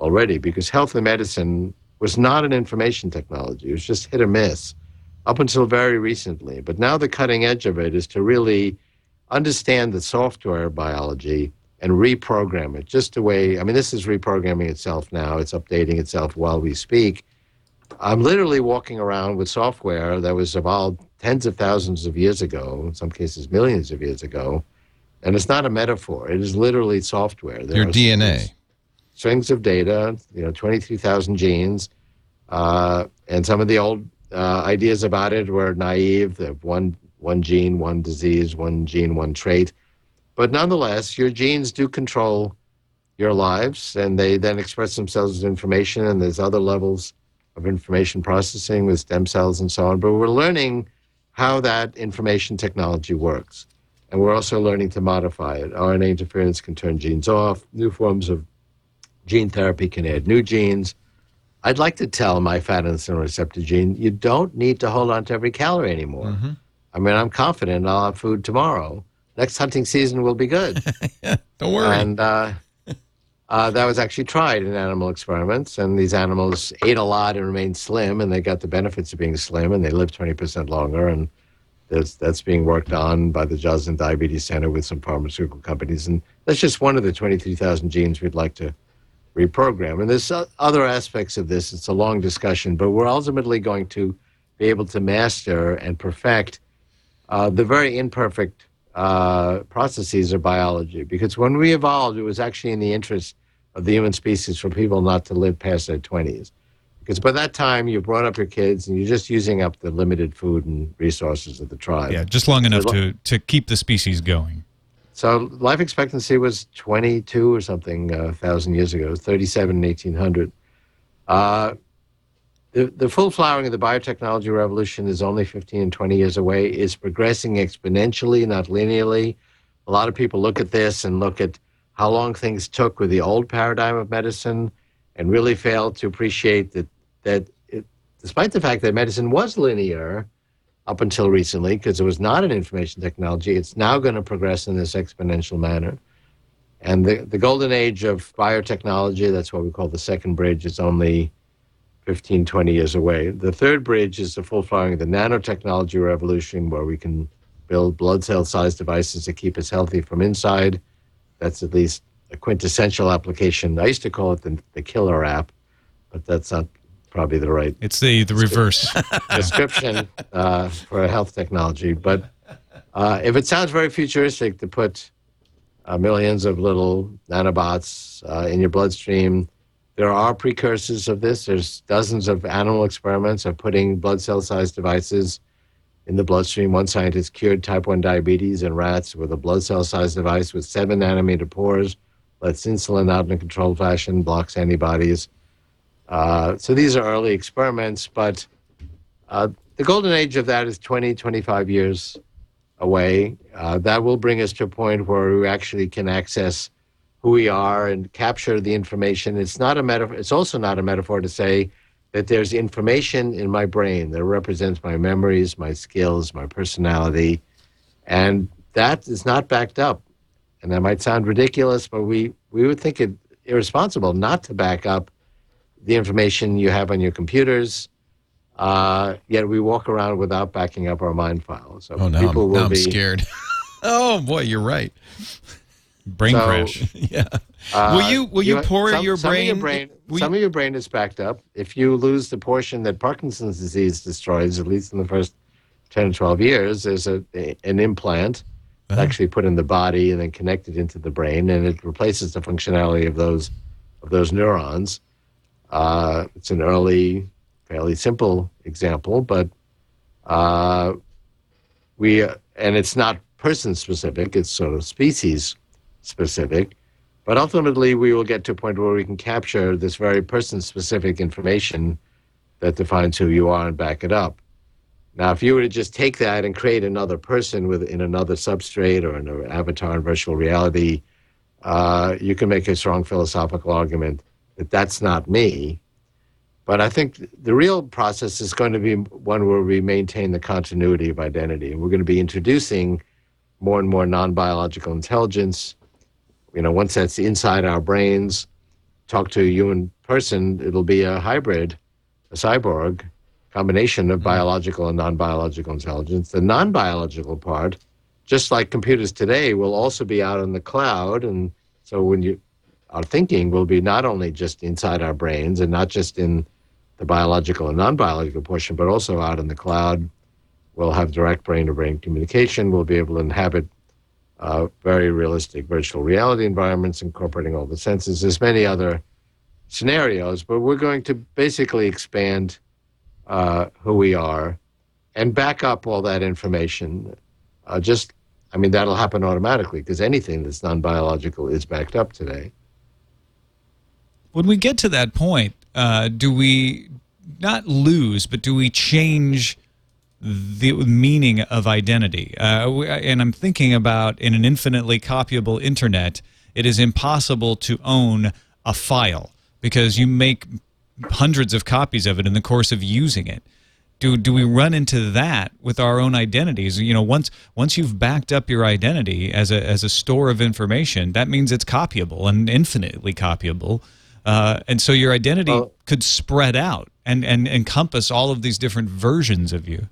already, because health and medicine was not an information technology. It was just hit or miss up until very recently. But now the cutting edge of it is to really understand the software biology and reprogram it just the way, I mean, this is reprogramming itself now. It's updating itself while we speak. I'm literally walking around with software that was evolved tens of thousands of years ago, in some cases millions of years ago. And it's not a metaphor. It is literally software. There Your DNA. Strings of data, you know, 23,000 genes. Uh, and some of the old uh, ideas about it were naive. One, one gene, one disease, one gene, one trait. But nonetheless, your genes do control your lives, and they then express themselves as information. And there's other levels of information processing with stem cells and so on. But we're learning how that information technology works. and we're also learning to modify it. RNA interference can turn genes off. New forms of gene therapy can add new genes. I'd like to tell my fat insulin receptor gene, you don't need to hold on to every calorie anymore. I mean, I'm confident I'll have food tomorrow. Next hunting season will be good. Don't worry. And uh, uh, that was actually tried in animal experiments. And these animals ate a lot and remained slim, and they got the benefits of being slim, and they lived 20% longer. And that's, that's being worked on by the Joslin Diabetes Center with some pharmaceutical companies. And that's just one of the 23,000 genes we'd like to reprogram. And there's other aspects of this. It's a long discussion, but we're ultimately going to be able to master and perfect uh, the very imperfect uh, processes of biology. Because when we evolved, it was actually in the interest of the human species for people not to live past their 20s. Because by that time, you've brought up your kids and you're just using up the limited food and resources of the tribe. Yeah, just long enough to to keep the species going. So life expectancy was 22 or something a thousand years ago, 37 in 1800. Uh, the, the full flowering of the biotechnology revolution is only 15 and 20 years away. It's progressing exponentially, not linearly. A lot of people look at this and look at how long things took with the old paradigm of medicine and really fail to appreciate that, that it, despite the fact that medicine was linear, up until recently because it was not an information technology. It's now going to progress in this exponential manner. And the, the golden age of biotechnology, that's what we call the second bridge, is only 15, 20 years away. The third bridge is the full flowering of the nanotechnology revolution, where we can build blood cell sized devices to keep us healthy from inside. That's at least a quintessential application. I used to call it the, the killer app, but that's not probably the right It's the the reverse. description uh, for a health technology. But uh, if it sounds very futuristic to put uh, millions of little nanobots uh, in your bloodstream, there are precursors of this. There's dozens of animal experiments of putting blood cell sized devices in the bloodstream. One scientist cured type 1 diabetes in rats with a blood cell sized device with seven nanometer pores, lets insulin out in a controlled fashion, blocks antibodies. Uh, so these are early experiments, but uh, the golden age of that is 20, 25 years away. Uh, that will bring us to a point where we actually can access who we are and capture the information. It's not a metaphor. It's also not a metaphor to say that there's information in my brain that represents my memories, my skills, my personality, and that is not backed up. And that might sound ridiculous, but we, we would think it irresponsible not to back up the information you have on your computers. Uh, yet we walk around without backing up our mind files. So oh, now, people I'm, will I'm be scared. oh boy, you're right. Brain So- crash. Yeah. Uh, Will you- will you pour some, your some brain- Of your brain will some of your brain is backed up. If you lose the portion that Parkinson's disease destroys, at least in the first ten or twelve years, there's a, a- an implant Uh-huh. actually put in the body and then connected into the brain, and it replaces the functionality of those of those neurons. Uh, it's an early, fairly simple example, but uh, we and it's not person specific; it's sort of species specific. But ultimately, we will get to a point where we can capture this very person specific information that defines who you are and back it up. Now, if you were to just take that and create another person with in another substrate or an avatar in virtual reality, uh, you can make a strong philosophical argument that that's not me. But I think the real process is going to be one where we maintain the continuity of identity. And we're going to be introducing more and more non biological intelligence. You know, once that's inside our brains, talk to a human person, it'll be a hybrid, a cyborg combination of mm-hmm. biological and non biological intelligence. The non biological part, just like computers today, will also be out in the cloud. And so when you our thinking will be not only just inside our brains and not just in the biological and non biological portion, but also out in the cloud. We'll have direct brain to brain communication. We'll be able to inhabit uh, very realistic virtual reality environments, incorporating all the senses. There's many other scenarios, but we're going to basically expand uh, who we are and back up all that information. Uh, just, I mean, that'll happen automatically because anything that's non biological is backed up today. When we get to that point, uh, do we not lose, but do we change the meaning of identity. Uh, and I'm thinking about in an infinitely copyable internet, it is impossible to own a file because you make hundreds of copies of it in the course of using it. Do, do we run into that with our own identities? You know, once once you've backed up your identity as a as a store of information, that means it's copyable and infinitely copyable. Uh, and so your identity Well- could spread out and, and encompass all of these different versions of you.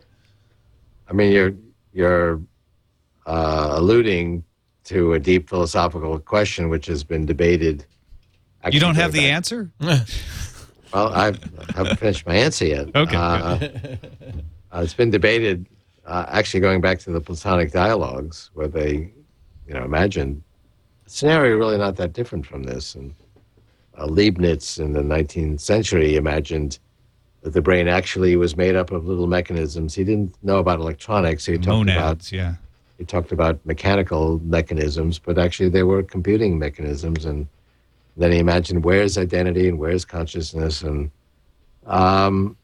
I mean, you're you're uh, alluding to a deep philosophical question which has been debated. You don't have the answer? Well, I haven't finished my answer yet. Okay, Uh, uh, it's been debated, uh, actually going back to the Platonic dialogues, where they, you know, imagined a scenario really not that different from this. And uh, Leibniz in the 19th century imagined that the brain actually was made up of little mechanisms. He didn't know about electronics. He talked about Monads, yeah. he talked about mechanical mechanisms, but actually they were computing mechanisms. And then he imagined where's identity and where's consciousness, and um,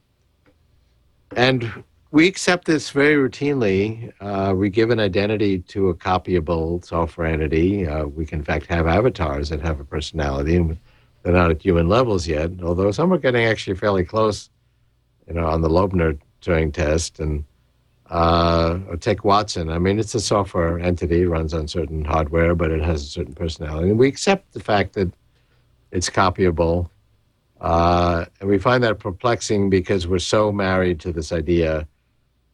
and we accept this very routinely. Uh, we give an identity to a copyable software entity. Uh, we can, in fact, have avatars that have a personality, and they're not at human levels yet. Although some are getting actually fairly close, you know, on the Loebner Turing test, and uh, or take Watson. I mean, it's a software entity, runs on certain hardware, but it has a certain personality. And we accept the fact that it's copyable. Uh, and we find that perplexing because we're so married to this idea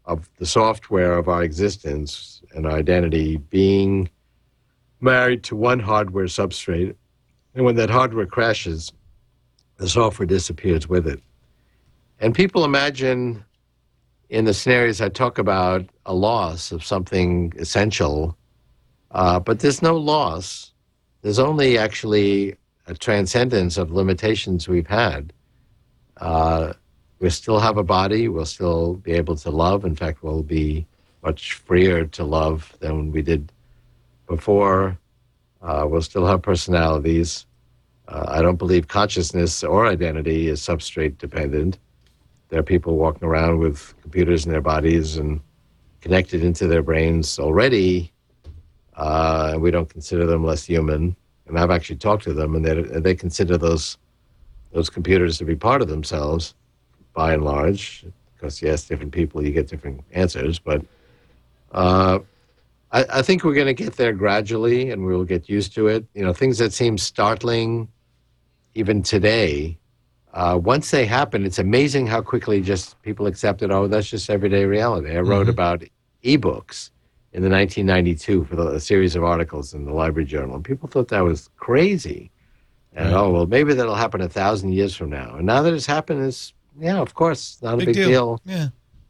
of the software of our existence and our identity being married to one hardware substrate. And when that hardware crashes, the software disappears with it. And people imagine in the scenarios I talk about a loss of something essential, uh, but there's no loss. There's only actually a transcendence of limitations we've had. Uh, we still have a body. We'll still be able to love. In fact, we'll be much freer to love than we did before. Uh, we'll still have personalities. Uh, I don't believe consciousness or identity is substrate dependent. There are people walking around with computers in their bodies and connected into their brains already, uh, and we don't consider them less human. And I've actually talked to them, and they they consider those those computers to be part of themselves, by and large. Because yes, different people, you get different answers. But uh, I, I think we're going to get there gradually, and we will get used to it. You know, things that seem startling, even today, uh, once they happen, it's amazing how quickly just people accept it. Oh, that's just everyday reality. I wrote about ebooks in the 1992 for the, a series of articles in the Library Journal, and people thought that was crazy. And oh well, maybe that'll happen a thousand years from now. And now that it's happened, it's yeah, of course, not a big deal. Yeah.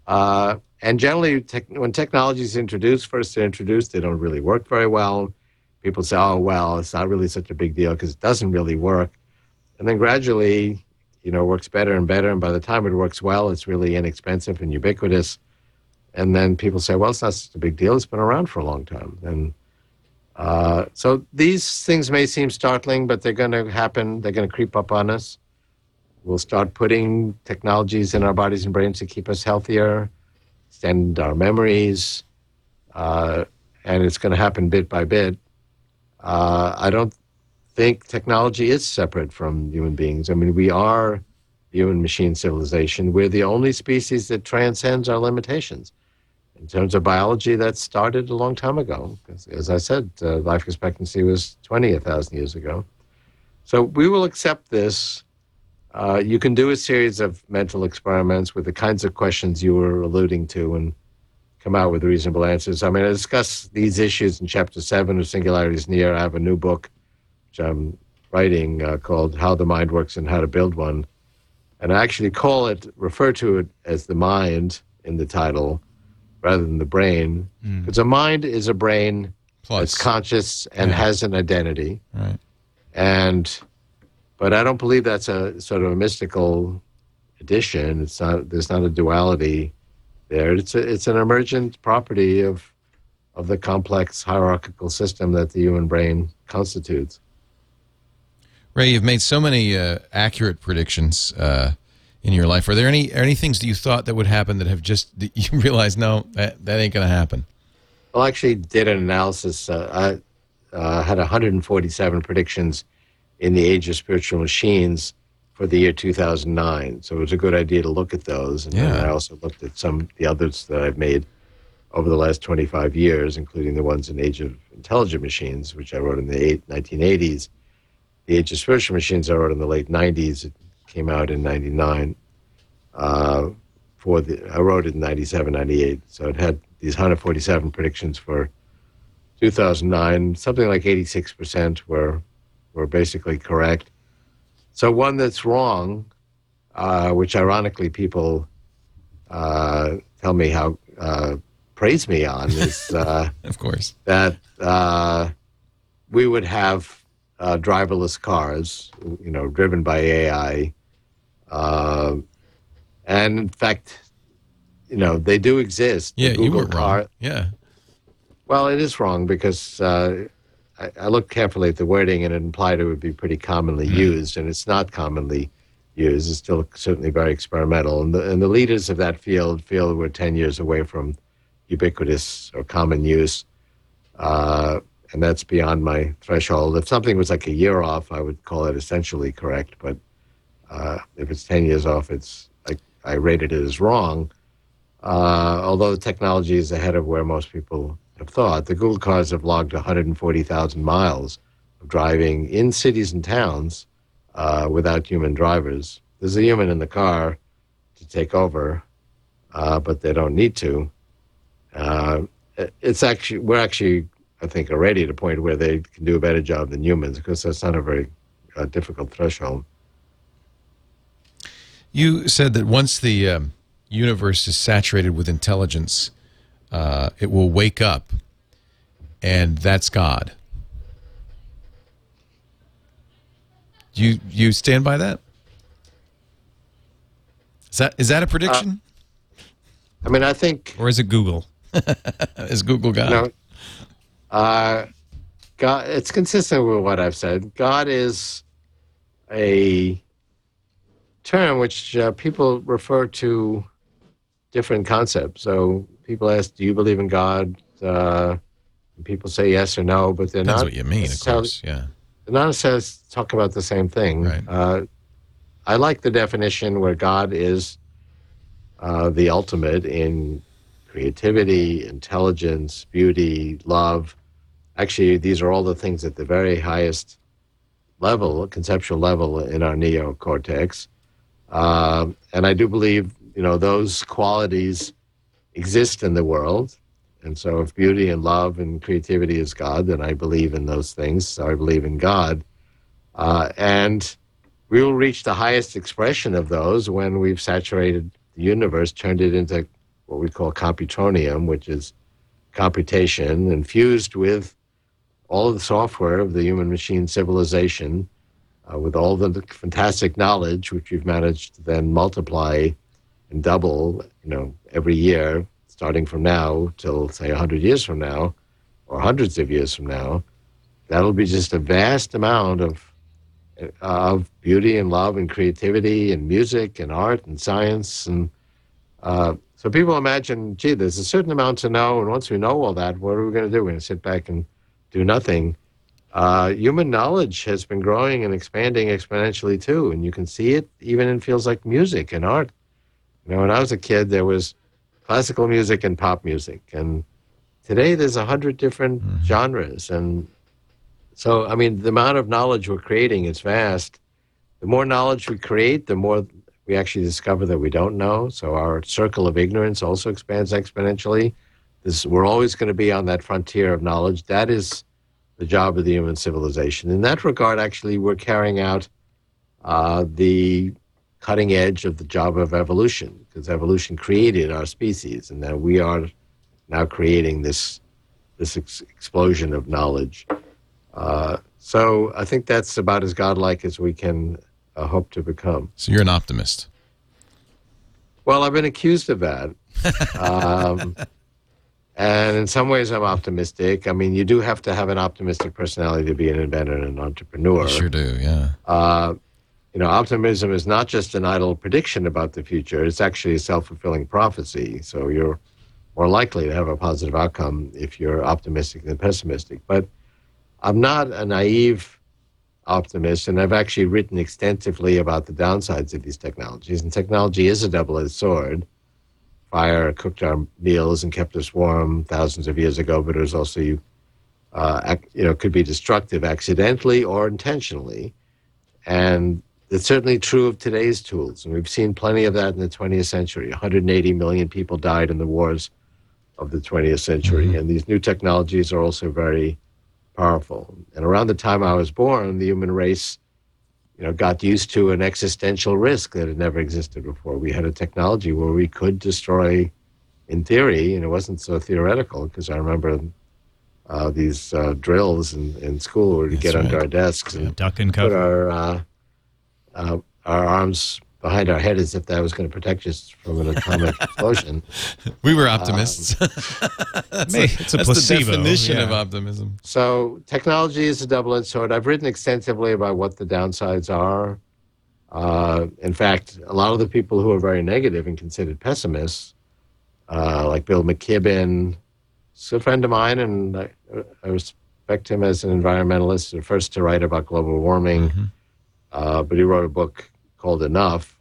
Uh, and generally, when technology is introduced, first they're introduced, they don't really work very well. People say, "Oh, well, it's not really such a big deal because it doesn't really work." And then gradually, you know, works better and better. And by the time it works well, it's really inexpensive and ubiquitous. And then people say, "Well, it's not such a big deal. It's been around for a long time." And uh, so these things may seem startling, but they're going to happen. They're going to creep up on us. We'll start putting technologies in our bodies and brains to keep us healthier, extend our memories, uh, and it's going to happen bit by bit. Uh, I don't think technology is separate from human beings. I mean, we are human machine civilization. We're the only species that transcends our limitations. In terms of biology, that started a long time ago. As I said, uh, life expectancy was 20,000 years ago. So we will accept this. Uh, you can do a series of mental experiments with the kinds of questions you were alluding to and come out with reasonable answers. I mean, I discuss these issues in chapter seven of Singularity's Near. I have a new book, which I'm writing uh, called How the Mind Works and How to Build One. And I actually call it, refer to it as the mind in the title rather than the brain. Because a mind is a brain Plus. that's conscious and Yeah. has an identity. Right. And, but I don't believe that's a sort of a mystical addition. It's not, there's not a duality there. It's a, it's an emergent property of, of the complex hierarchical system that the human brain constitutes. Ray, you've made so many uh, accurate predictions uh, in your life. Are there any any things that you thought that would happen that have just that you realize no that that ain't going to happen? Well, I actually did an analysis. Uh, I uh, had 147 predictions in the age of spiritual machines for the year 2009. So it was a good idea to look at those. And Yeah. I also looked at some the others that I've made over the last 25 years, including the ones in Age of Intelligent Machines, which I wrote in the eight, 1980s. The Age of Spiritual Machines I wrote in the late 90s. It came out in 99. Uh, for the, I wrote it in 97, 98. So it had these 147 predictions for 2009. Something like 86% were, were basically correct. So one that's wrong, uh, which ironically people uh, tell me how uh, praise me on, is uh, Of course. that uh, we would have uh, driverless cars, you know, driven by AI. Uh, and in fact, you know, they do exist. Yeah, you were wrong. Yeah. well, it is wrong because uh, I, I looked carefully at the wording and it implied it would be pretty commonly used, and it's not commonly used. It's still certainly very experimental. And the, and the leaders of that field feel we're 10 years away from ubiquitous or common use. Uh, and that's beyond my threshold. If something was like a year off, I would call it essentially correct. But uh, if it's 10 years off, it's like I rated it as wrong. Uh, although the technology is ahead of where most people have thought, the Google cars have logged 140,000 miles of driving in cities and towns uh, without human drivers. There's a human in the car to take over, uh, but they don't need to. Uh, it's actually we're actually I think already at a point where they can do a better job than humans because that's not a very uh, difficult threshold. You said that once the um, universe is saturated with intelligence, uh, it will wake up, and that's God. You you stand by that? Is that is that a prediction, I mean, I think Or is it Google? is Google God? No. Uh, God, it's consistent with what I've said. God is a term which uh, people refer to different concepts. So people ask, "Do you believe in God?" Uh, people say yes or no, but they're Depends not. what you mean, of course. Yeah. They're not necessarily talking about the same thing. Right. Uh, I like the definition where God is uh, the ultimate in creativity, intelligence, beauty, love. Actually, these are all the things at the very highest level, conceptual level in our neocortex. Um, and I do believe, you know, those qualities exist in the world. And so if beauty and love and creativity is God, then I believe in those things. So I believe in God. Uh, and we will reach the highest expression of those when we've saturated the universe, turned it into what we call computronium, which is computation infused with all the software of the human machine civilization, uh, with all the fantastic knowledge which we've managed to then multiply and double, you know, every year, starting from now till say 100 years from now, or hundreds of years from now. That'll be just a vast amount of of beauty and love and creativity and music and art and science and uh, so people imagine, gee, there's a certain amount to know, and once we know all that, what are we going to do? We're going to sit back and do nothing. Uh, human knowledge has been growing and expanding exponentially too, and you can see it even in fields like music and art. You know, when I was a kid, there was classical music and pop music, and today there's a hundred different genres, and so I mean, the amount of knowledge we're creating is vast. The more knowledge we create, the more we actually discover that we don't know. So our circle of ignorance also expands exponentially. This, we're always going to be on that frontier of knowledge. That is the job of the human civilization. In that regard, actually, we're carrying out uh, the cutting edge of the job of evolution, because evolution created our species, and then we are now creating this this ex- explosion of knowledge. Uh, so I think that's about as godlike as we can uh, hope to become. So you're an optimist. Well, I've been accused of that. um, and in some ways, I'm optimistic. I mean, you do have to have an optimistic personality to be an inventor and an entrepreneur. You sure do. Yeah. Uh, you know, optimism is not just an idle prediction about the future, it's actually a self fulfilling prophecy. So you're more likely to have a positive outcome if you're optimistic than pessimistic. But I'm not a naive optimist, and I've actually written extensively about the downsides of these technologies. And technology is a double edged sword. Fire cooked our meals and kept us warm thousands of years ago, but it was also, uh, you know, could be destructive accidentally or intentionally. And it's certainly true of today's tools. And we've seen plenty of that in the 20th century. 180 million people died in the wars of the 20th century. Mm-hmm. And these new technologies are also very powerful. And around the time I was born, the human race, you know, got used to an existential risk that had never existed before. We had a technology where we could destroy, in theory, and it wasn't so theoretical because I remember uh, these uh, drills in, in school where we get right. under our desks and duck and cover. put our uh, uh, our arms behind our head as if that was going to protect us from an atomic explosion. We were optimists. Um, that's, a, it's a that's placebo. the definition yeah. of optimism. So technology is a double-edged sword. I've written extensively about what the downsides are. Uh, in fact, a lot of the people who are very negative and considered pessimists, uh, like Bill McKibben, is a friend of mine, and I, I, respect him as an environmentalist, the first to write about global warming. Mm-hmm. Uh, but he wrote a book called Enough,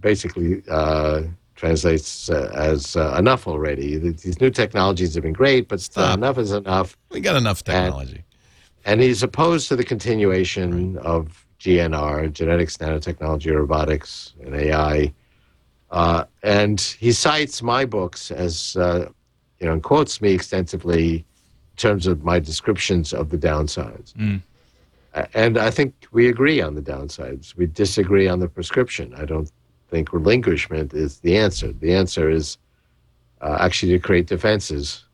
basically uh, translates uh, as uh, enough already. These new technologies have been great, but still, enough is enough. We got enough technology. And, and he's opposed to the continuation right. of GNR, genetics, nanotechnology, robotics, and AI. Uh, and he cites my books as, uh, you know, and quotes me extensively in terms of my descriptions of the downsides. Mm. And I think we agree on the downsides. We disagree on the prescription. I don't think relinquishment is the answer. The answer is uh, actually to create defenses.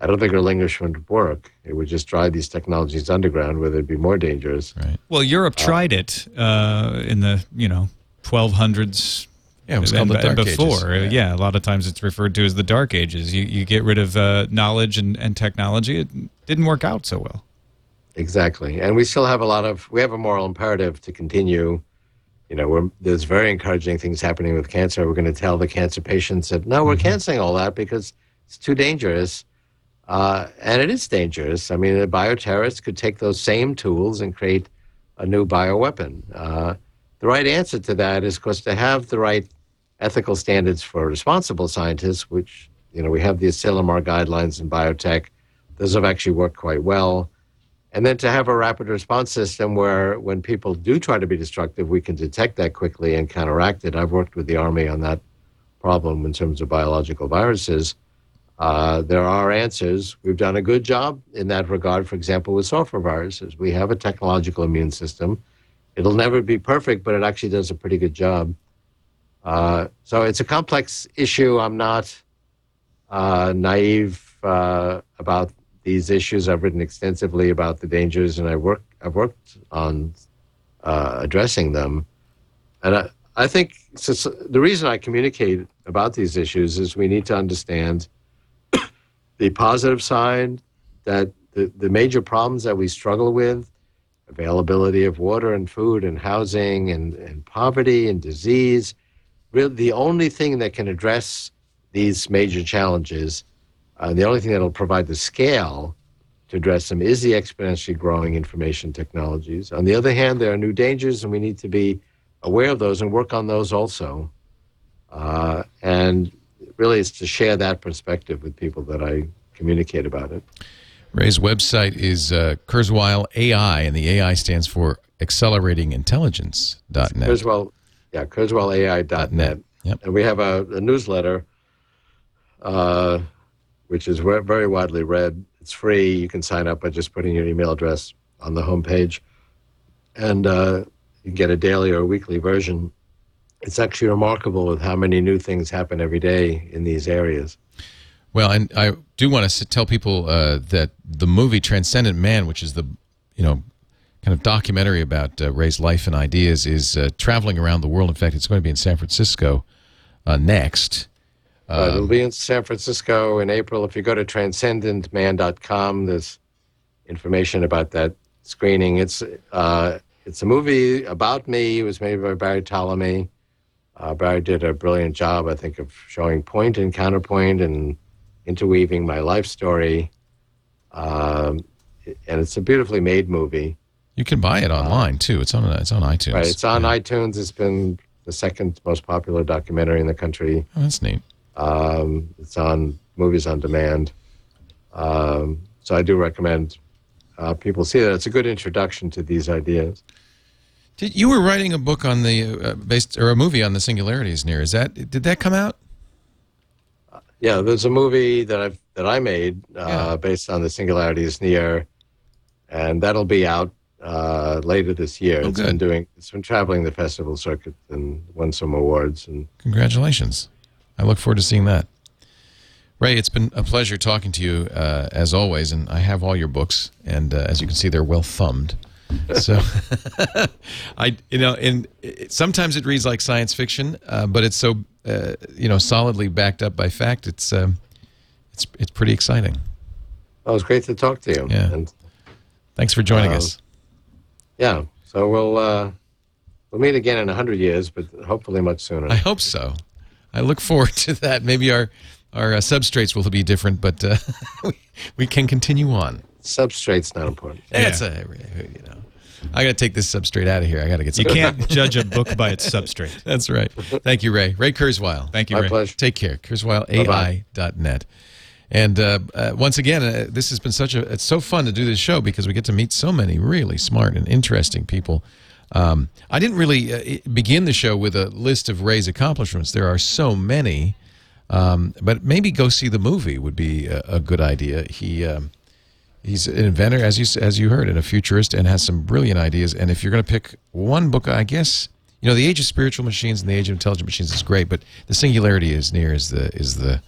I don't think relinquishment would work. It would just drive these technologies underground where they'd be more dangerous. Right. Well, Europe uh, tried it uh, in the you know 1200s. Yeah, it was called the Dark before. Ages. Yeah. yeah. a lot of times it's referred to as the Dark Ages. You you get rid of uh, knowledge and, and technology. It didn't work out so well. Exactly, and we still have a lot of we have a moral imperative to continue. You know, there's very encouraging things happening with cancer. We're going to tell the cancer patients that no, we're mm-hmm. canceling all that because it's too dangerous, uh, and it is dangerous. I mean, a bioterrorist could take those same tools and create a new bioweapon. Uh, the right answer to that is, of course, to have the right ethical standards for responsible scientists, which you know we have the Asilomar guidelines in biotech. Those have actually worked quite well and then to have a rapid response system where when people do try to be destructive, we can detect that quickly and counteract it. I've worked with the Army on that problem in terms of biological viruses. Uh, there are answers. We've done a good job in that regard, for example, with software viruses. We have a technological immune system. It'll never be perfect, but it actually does a pretty good job. Uh, so it's a complex issue. I'm not uh, naive uh, about these issues. I've written extensively about the dangers, and I work I've worked on uh, addressing them. And I, I think so, the reason I communicate about these issues is we need to understand the positive side that the, the major problems that we struggle with availability of water and food and housing and, and poverty and disease really the only thing that can address these major challenges uh, the only thing that will provide the scale to address them is the exponentially growing information technologies. On the other hand, there are new dangers, and we need to be aware of those and work on those also. Uh, and really, it's to share that perspective with people that I communicate about it. Ray's website is uh, Kurzweil AI, and the AI stands for Accelerating Intelligence.net. Kurzweil, yeah, KurzweilAI.net. Yep. And we have a, a newsletter. Uh, which is very widely read. It's free. You can sign up by just putting your email address on the homepage, and uh, you get a daily or a weekly version. It's actually remarkable with how many new things happen every day in these areas. Well, and I do want to tell people uh, that the movie Transcendent Man, which is the you know kind of documentary about uh, Ray's life and ideas, is uh, traveling around the world. In fact, it's going to be in San Francisco uh, next. Uh, it'll be in San Francisco in April. If you go to transcendentman.com, there's information about that screening. It's uh, it's a movie about me. It was made by Barry Ptolemy. Uh, Barry did a brilliant job, I think, of showing point and counterpoint and interweaving my life story. Um, and it's a beautifully made movie. You can buy it online too. It's on it's on iTunes. Right, it's on Yeah. iTunes. It's been the second most popular documentary in the country. Oh, that's neat. Um, it's on Movies on Demand. Um, so I do recommend uh, people see that. It's a good introduction to these ideas. Did, you were writing a book on the uh, based or a movie on the singularity's near. Is that did that come out? Yeah, there's a movie that I that I made uh, Yeah. based on the singularity's near, and that'll be out uh, later this year. Oh, It's been doing. It's been traveling the festival circuit and won some awards. And Congratulations. I look forward to seeing that. Ray, it's been a pleasure talking to you uh, as always, and I have all your books, and uh, as you can see, they're well thumbed. So, I you know, and it, sometimes it reads like science fiction, uh, but it's so uh, you know solidly backed up by fact. It's um, it's it's pretty exciting. well, it was great to talk to you. Yeah. And Thanks for joining Uh, us. yeah, so we'll uh, we'll meet again in a hundred years, but hopefully much sooner. I hope so. I look forward to that. Maybe our our uh, substrates will be different, but uh, we, we can continue on. Substrate's not important. That's a you know. I got to take this substrate out of here. I got to get Some You can't judge a book by its substrate. That's right. Thank you, Ray. Ray Kurzweil. Thank you, My Ray. pleasure. Take care. Bye-bye. KurzweilAI.net. And uh, uh, once again, uh, this has been such a. It's so fun to do this show because we get to meet so many really smart and interesting people. Um, I didn't really uh, begin the show with a list of Ray's accomplishments. There are so many, um, but maybe go see the movie would be a, a good idea. He. Um, He's an inventor, as you as you heard, and a futurist, and has some brilliant ideas. And if you're going to pick one book, I guess you know, the Age of Spiritual Machines and the Age of Intelligent Machines is great, but the Singularity is near is the is the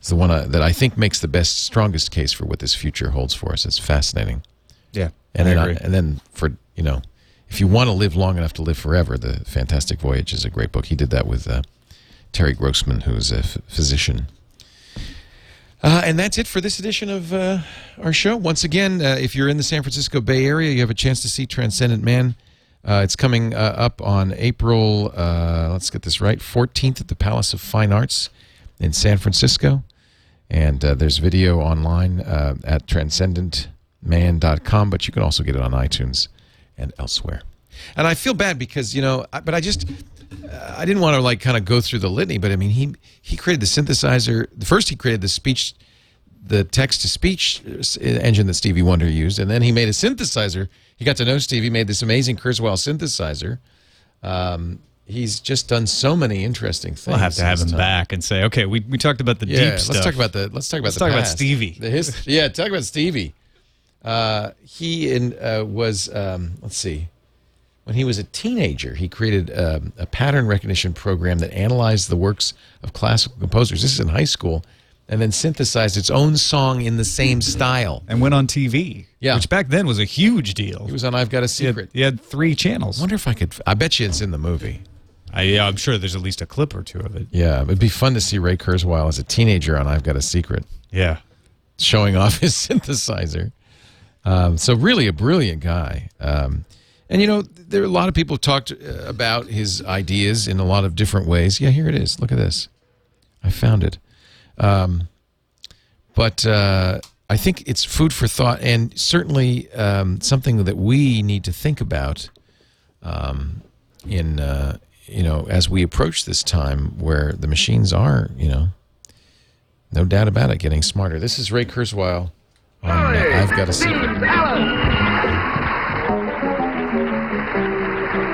is the one uh, that I think makes the best, strongest case for what this future holds for us. It's fascinating. Yeah, And I then, agree. and then for you know, if you want to live long enough to live forever, the Fantastic Voyage is a great book. He did that with uh, Terry Grossman, who's a f- physician. Uh, and that's it for this edition of uh, our show. Once again, uh, if you're in the San Francisco Bay Area, you have a chance to see Transcendent Man. Uh, it's coming uh, up on April, let's get this right, 14th at the Palace of Fine Arts in San Francisco. And there's video online at transcendentman.com, but you can also get it on iTunes and elsewhere. And I feel bad because, you know, but I just, uh, I didn't want to like kind of go through the litany, but I mean, he, he created the synthesizer. First, he created the speech, the text to speech engine that Stevie Wonder used. And then he made a synthesizer. He got to know Stevie, made this amazing Kurzweil synthesizer. Um, he's just done so many interesting things. We'll have to have him time. back and say, okay, we, we talked about the Yeah, deep let's stuff. talk about the let's talk about Let's the talk about. Stevie. His, yeah, talk about Stevie. Uh, he in, uh, was um, let's see, when he was a teenager, he created um, a pattern recognition program that analyzed the works of classical composers. This is in high school, and then synthesized its own song in the same style. and went on TV. Yeah. Which back then was a huge deal. He was on "I've Got a He had, Secret." he had three channels. I wonder if I could. I bet you it's in the movie. I, yeah, I'm sure there's at least a clip or two of it. Yeah, it'd be fun to see Ray Kurzweil as a teenager on "I've Got a Secret." Yeah. showing off his synthesizer. Um, so really a brilliant guy. Um, and you know, there are a lot of people talked uh, about his ideas in a lot of different ways. Yeah, here it is. Look at this. I found it. Um, but uh, I think it's food for thought, and certainly um, something that we need to think about um, in uh, you know as we approach this time where the machines are you know no doubt about it, getting smarter. This is Ray Kurzweil on uh, I've Got a Secret.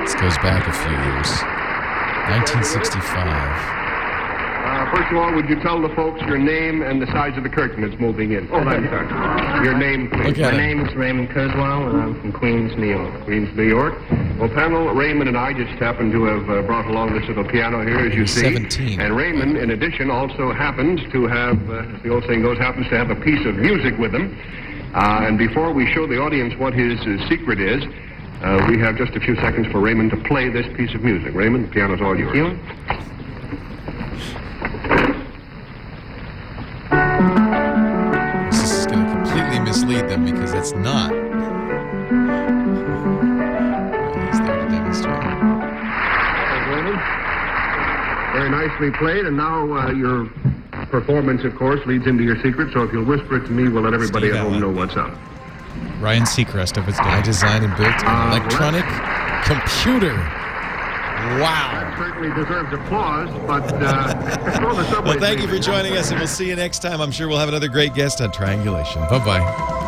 This goes back a few years. 1965. First of all, would you tell the folks your name and the size of the curtain that's moving in? Oh, I'm sorry. Your name, please. Look My name is Raymond Kurzweil, and I'm from Queens, New York. Queens, New York. Well, panel, Raymond and I just happened to have uh, brought along this little piano here, as you He's see. 17. And Raymond, in addition, also happens to have, uh, as the old saying goes, happens to have a piece of music with him. Uh, and before we show the audience what his uh, secret is, uh, we have just a few seconds for Raymond to play this piece of music. Raymond, the piano's all yours. mislead them because that's not. Very nicely played, and now uh, your performance, of course, leads into your secret. So if you'll whisper it to me, we'll let everybody Steve at home Allen. know what's up. Ryan Seacrest of his day. I designed and built an electronic computer that Wow. certainly deserves applause, but uh, throw the subway Well, thank you for joining us, and we'll see you next time. I'm sure we'll have another great guest on Triangulation. Bye bye.